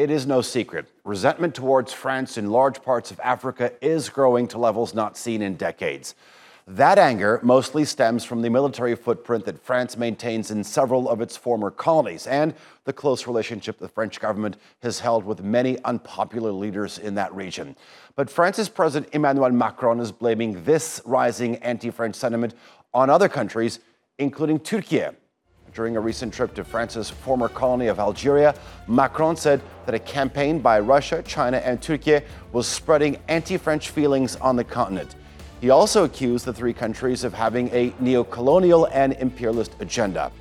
It is no secret. Resentment towards France in large parts of Africa is growing to levels not seen in decades. That anger mostly stems from the military footprint that France maintains in several of its former colonies and the close relationship the French government has held with many unpopular leaders in that region. But France's President Emmanuel Macron is blaming this rising anti French sentiment on other countries, including Turkey. During a recent trip to France's former colony of Algeria, Macron said that a campaign by Russia, China, and Turkey was spreading anti French feelings on the continent. He also accused the three countries of having a neo-colonial and imperialist agenda.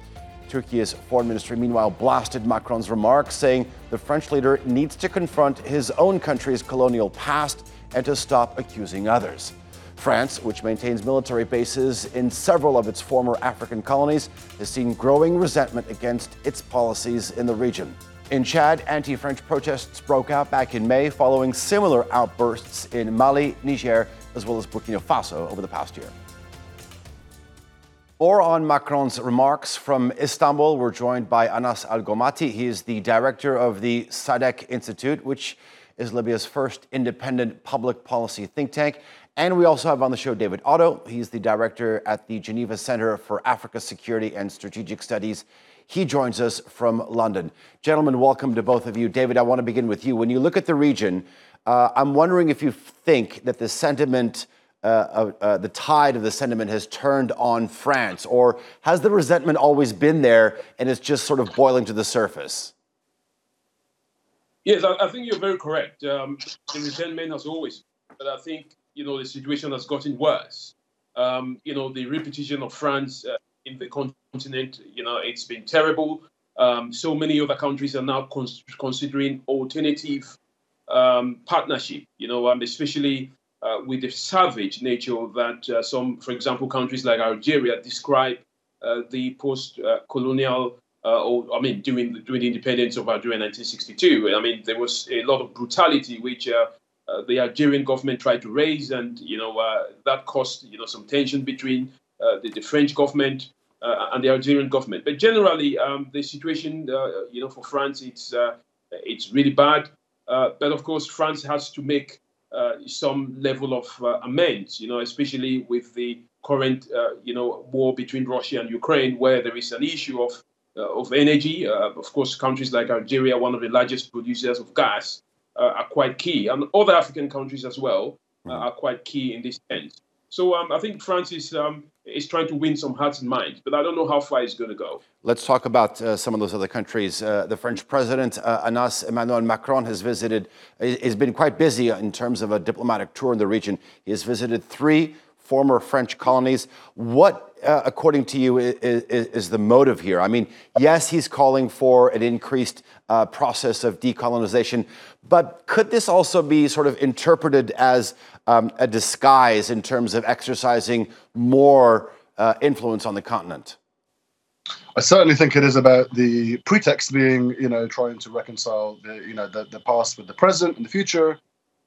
Turkey's foreign ministry, meanwhile, blasted Macron's remarks, saying the French leader needs to confront his own country's colonial past and to stop accusing others. France, which maintains military bases in several of its former African colonies, has seen growing resentment against its policies in the region. In Chad, anti French protests broke out back in May following similar outbursts in Mali, Niger, as well as Burkina Faso over the past year. More on Macron's remarks from Istanbul. We're joined by Anas Al Gomati. He is the director of the Sadeq Institute, which is Libya's first independent public policy think tank. And we also have on the show David Otto. He's the director at the Geneva Center for Africa Security and Strategic Studies. He joins us from London. Gentlemen, welcome to both of you. David, I want to begin with you. When you look at the region, uh, I'm wondering if you think that the sentiment, uh, uh, the tide of the sentiment has turned on France, or has the resentment always been there and it's just sort of boiling to the surface? Yes, I, I think you're very correct. Um, the resentment has always, but I think you know the situation has gotten worse. Um, you know the repetition of France uh, in the continent, you know, it's been terrible. Um, so many other countries are now cons- considering alternative um, partnership, you know, um, especially uh, with the savage nature that uh, some, for example, countries like Algeria describe uh, the post-colonial, uh, or I mean, during the, during the independence of Algeria in 1962. I mean, there was a lot of brutality which uh, uh, the Algerian government tried to raise, and you know that caused you know some tension between the, the, French government and the Algerian government. But generally, um, the situation, you know, for France, it's it's really bad. Uh, but of course, France has to make uh, some level of uh, amends, you know, especially with the current, you know, war between Russia and Ukraine, where there is an issue of of energy. of course, countries like Algeria, one of the largest producers of gas, are quite key, and other African countries as well mm-hmm. are quite key in this sense. So um, I think France is um, is trying to win some hearts and minds, but I don't know how far it's going to go. Let's talk about uh, some of those other countries. Uh, the French president, uh, Anas Emmanuel Macron, has visited, has been quite busy in terms of a diplomatic tour in the region. He has visited three former French colonies. What, uh, according to you, is, is, the motive here? I mean, yes, he's calling for an increased uh, process of decolonization, but could this also be sort of interpreted as um, a disguise in terms of exercising more uh, influence on the continent? I certainly think it is about the pretext being, you know, trying to reconcile the, you know, the, the past with the present and the future.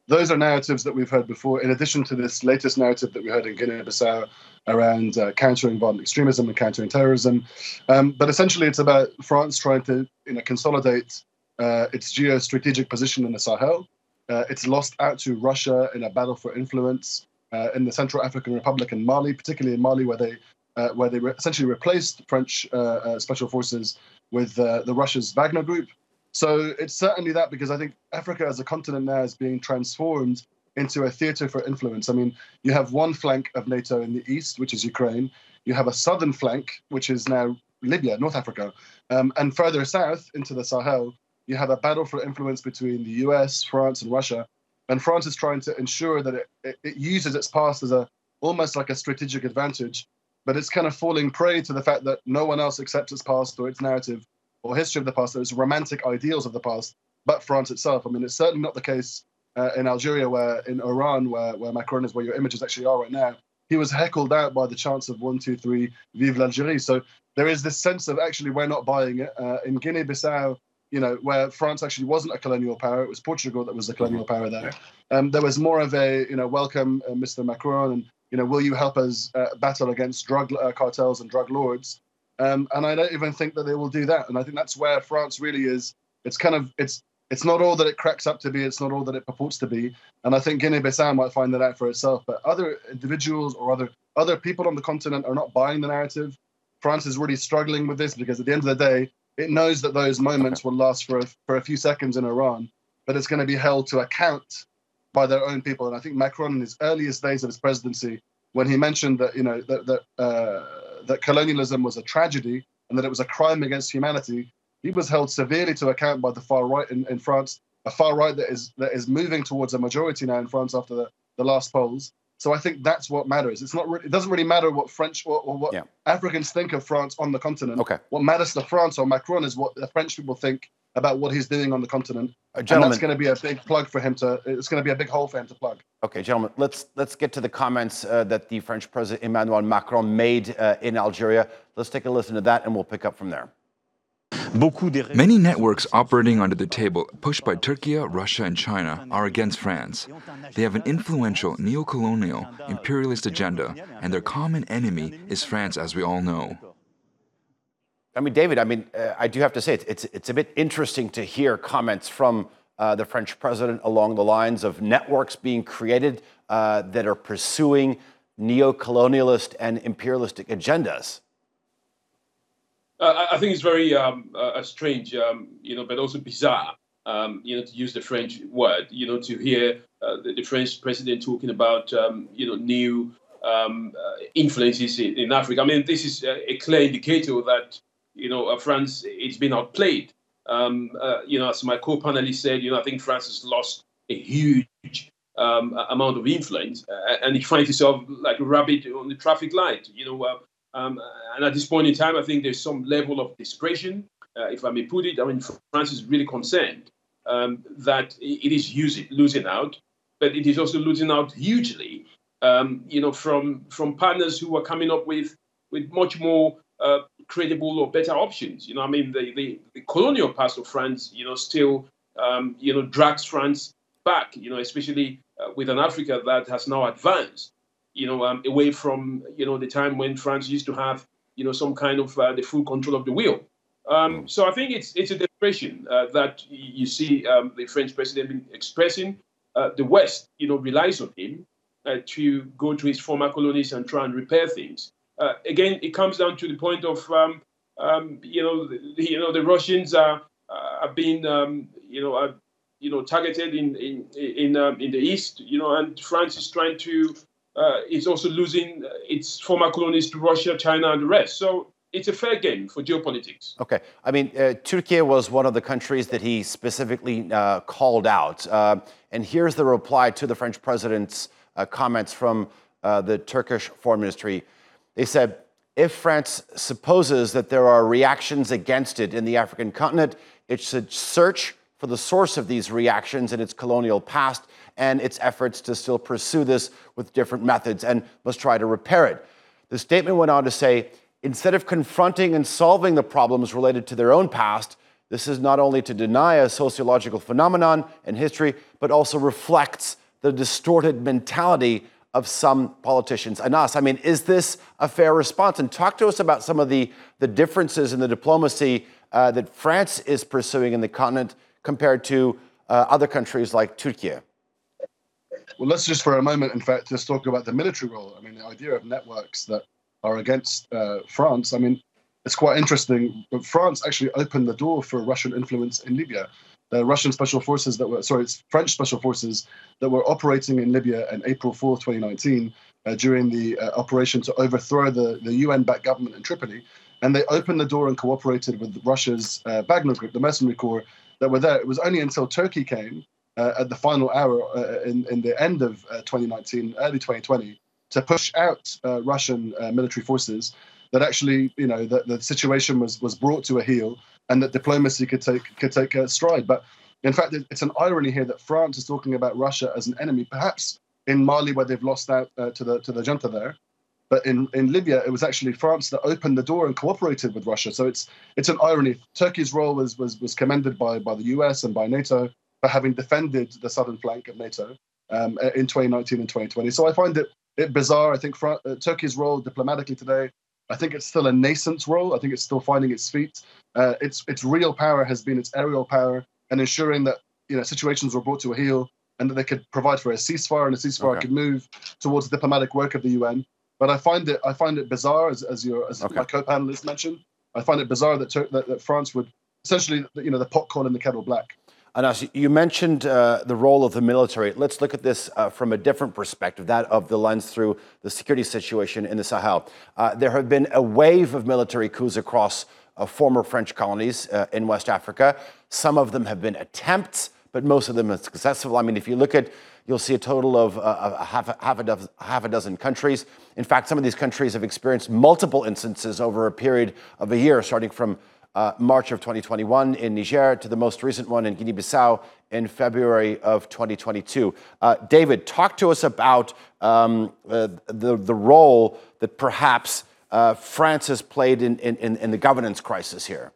Those are narratives that we've heard before, in addition to this latest narrative that we heard in Guinea-Bissau around uh, countering violent extremism and countering terrorism. Um, but essentially, it's about France trying to, you know, consolidate uh, its geostrategic position in the Sahel uh, it's lost out to Russia in a battle for influence uh, in the Central African Republic and Mali, particularly in Mali, where they uh, where they re- essentially replaced French uh, special forces with the Russia's Wagner Group. So it's certainly that because I think Africa as a continent now is being transformed into a theater for influence. I mean, you have one flank of NATO in the east, which is Ukraine. You have a southern flank, which is now Libya, North Africa, um, and further south into the Sahel, you have a battle for influence between the US, France, and Russia. And France is trying to ensure that it, it, it uses its past as a almost like a strategic advantage, but it's kind of falling prey to the fact that no one else accepts its past or its narrative or history of the past, those romantic ideals of the past, but France itself. I mean, it's certainly not the case uh, in Algeria, where in Oran, where, where Macron is, where your images actually are right now. He was heckled out by the chants of one, two, three, Vive l'Algérie. So there is this sense of actually we're not buying it. Uh, in Guinea-Bissau, you know, where France actually wasn't a colonial power, it was Portugal that was the colonial power there. Um, there was more of a, you know, welcome, uh, Mr. Macron, and you know, will you help us uh, battle against drug uh, cartels and drug lords? Um, and I don't even think that they will do that. And I think that's where France really is. It's kind of it's it's not all that it cracks up to be. It's not all that it purports to be. And I think Guinea-Bissau might find that out for itself. But other individuals or other other people on the continent are not buying the narrative. France is really struggling with this because at the end of the day, it knows that those moments will last for a, for a few seconds in Oran, but it's going to be held to account by their own people. And I think Macron, in his earliest days of his presidency, when he mentioned that you know that that, uh, that colonialism was a tragedy and that it was a crime against humanity, he was held severely to account by the far right in, in France, a far right that is that is moving towards a majority now in France after the, the last polls. So I think that's what matters. It's not. Re- it doesn't really matter what French or, or what yeah. Africans think of France on the continent. Okay. What matters to France or Macron is what the French people think about what he's doing on the continent. Uh, and that's going to be a big plug for him to. It's going to be a big hole for him to plug. Okay, gentlemen, let's let's get to the comments uh, that the French President Emmanuel Macron made uh, in Algeria. Let's take a listen to that, and we'll pick up from there. Many networks operating under the table, pushed by Turkey, Russia, and China, are against France. They have an influential neo-colonial, imperialist agenda, and their common enemy is France, as we all know. I mean, David, I mean, uh, I do have to say, it's, it's, it's, a bit interesting to hear comments from uh, the French president along the lines of networks being created uh, that are pursuing neo colonialist and imperialistic agendas. Uh, I think it's very um, uh, strange, um, you know, but also bizarre, um, you know, to use the French word, you know, to hear uh, the, the, French president talking about, um, you know, new um, uh, influences in, in, Africa. I mean, this is a clear indicator that, you know, uh, France it's been outplayed. Um, uh, you know, as my co-panelist said, you know, I think France has lost a huge amount of influence, and he finds himself like a rabbit on the traffic light. You know, um, and at this point in time, I think there's some level of desperation, uh, if I may put it. I mean, France is really concerned um, that it is using, losing out, but it is also losing out hugely, um, you know, from from partners who are coming up with with much more uh, credible or better options. You know, I mean, the, the, the colonial past of France, you know, still, um, you know, drags France back. You know, especially uh, with an Africa that has now advanced you know, um, away from you know the time when France used to have you know some kind of uh, the full control of the wheel. Um, mm. so I think it's it's a desperation uh, that you see um, the French president expressing. Uh, the West, you know, relies on him uh, to go to his former colonies and try and repair things. Uh, again, it comes down to the point of um, um, you know the, you know the Russians are are being um, you know are, you know targeted in in in, in the east, you know, and France is trying to uh, it's also losing uh, its former colonies to Russia, China, and the rest. So it's a fair game for geopolitics. Okay. I mean, uh, Turkey was one of the countries that he specifically uh, called out. Uh, and here's the reply to the French president's uh, comments from uh, the Turkish foreign ministry. They said, if France supposes that there are reactions against it in the African continent, it should search for the source of these reactions in its colonial past and its efforts to still pursue this with different methods and must try to repair it. The statement went on to say instead of confronting and solving the problems related to their own past, this is not only to deny a sociological phenomenon in history, but also reflects the distorted mentality of some politicians. Anas, I mean, is this a fair response? And talk to us about some of the, the differences in the diplomacy uh, that France is pursuing in the continent compared to uh, other countries like Turkey. Well, let's just for a moment, in fact, just talk about the military role. I mean, the idea of networks that are against uh, France. I mean, it's quite interesting. But France actually opened the door for Russian influence in Libya. Russian special forces that were, sorry, it's French special forces that were operating in Libya in April 4th, 2019, uh, during the uh, operation to overthrow the, the UN backed government in Tripoli. And they opened the door and cooperated with Russia's uh, Wagner group, the mercenary corps that were there. It was only until Turkey came uh, at the final hour uh, in, in the end of uh, 2019, early 2020, to push out uh, Russian uh, military forces, that actually, you know, the, the situation was was brought to a heel, and that diplomacy could take could take a stride. But in fact, it's an irony here that France is talking about Russia as an enemy, perhaps in Mali where they've lost out uh, to the to the junta there. But in, in Libya, it was actually France that opened the door and cooperated with Russia. So it's it's an irony. Turkey's role was was was commended by by the US and by NATO, for having defended the southern flank of NATO um, in 2019 and 2020. So I find it, it bizarre. I think uh, Turkey's role diplomatically today, I think it's still a nascent role. I think it's still finding its feet. Uh, its its real power has been its aerial power and ensuring that you know situations were brought to a heel and that they could provide for a ceasefire and a ceasefire Okay. could move towards the diplomatic work of the UN. But I find it I find it bizarre, as, as your as Okay. my co-panelist mentioned, I find it bizarre that, Tur- that that France would essentially you know the pot calling the kettle black. Anas, you mentioned uh, the role of the military. Let's look at this uh, from a different perspective, that of the lens through the security situation in the Sahel. Uh, there have been a wave of military coups across uh, former French colonies uh, in West Africa. Some of them have been attempts, but most of them are successful. I mean, if you look at, you'll see a total of uh, a half, half, a dozen, half a dozen countries. In fact, some of these countries have experienced multiple instances over a period of a year, starting from uh, March of 2021 in Niger to the most recent one in Guinea Bissau in February of 2022. Uh, David, talk to us about um, uh, the, the role that perhaps uh, France has played in, in, in the governance crisis here.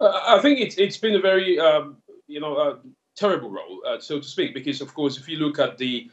Uh, I think it's it's been a very um, you know uh, terrible role, so to speak, because of course, if you look at the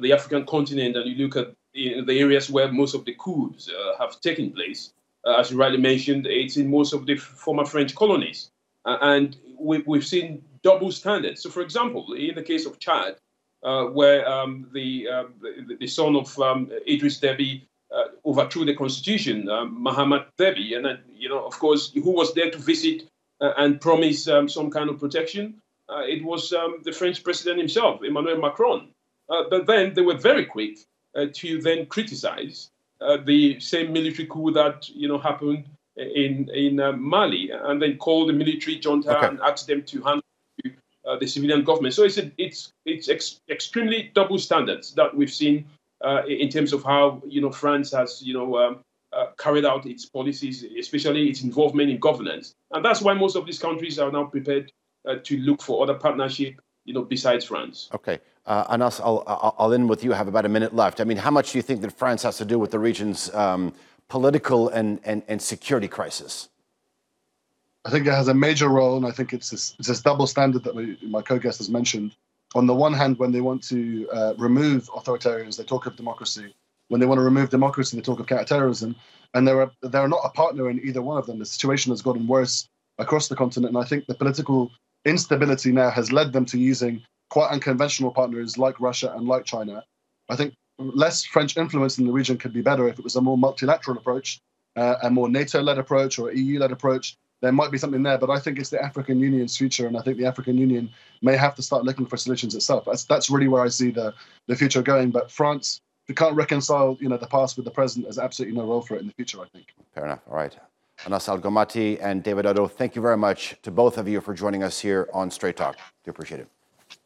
the African continent and you look at the, areas where most of the coups have taken place, uh, as you rightly mentioned, it's in most of the former French colonies, uh, and we, we've seen double standards. So, for example, in the case of Chad, uh, where um, the, uh, the the son of um, Idris Deby uh, overthrew the constitution, um, Muhammad Deby, and then you know, of course, who was there to visit uh, and promise um, some kind of protection? Uh, it was um, the French president himself, Emmanuel Macron. Uh, but then they were very quick uh, to then criticize uh, the same military coup that you know happened in in uh, Mali, and then call the military junta Okay. and ask them to hand to uh, the civilian government. So it's a, it's it's ex- extremely double standards that we've seen uh, in terms of how you know France has you know um, uh, carried out its policies, especially its involvement in governance, and that's why most of these countries are now prepared uh, to look for other partnership, you know, besides France. Okay. Uh, Anas, I'll, end with you. I have about a minute left. I mean, how much do you think that France has to do with the region's um, political and, security crisis? I think it has a major role, and I think it's this, double standard that my co-guest has mentioned. On the one hand, when they want to uh, remove authoritarians, they talk of democracy. When they want to remove democracy, they talk of counterterrorism. And they're they're not a partner in either one of them. The situation has gotten worse across the continent, and I think the political instability now has led them to using quite unconventional partners like Russia and like China. I think less French influence in the region could be better if it was a more multilateral approach, uh, a more NATO-led approach or EU-led approach there might be something there, but I think it's the African Union's future, and I think the African Union may have to start looking for solutions itself. That's that's really where I see the the future going. But France, you can't reconcile, you know, the past with the present, there's absolutely no role for it in the future. I think. Fair enough. All right. Anas Al Gomati and David Otto, thank you very much to both of you for joining us here on Straight Talk. Do appreciate it.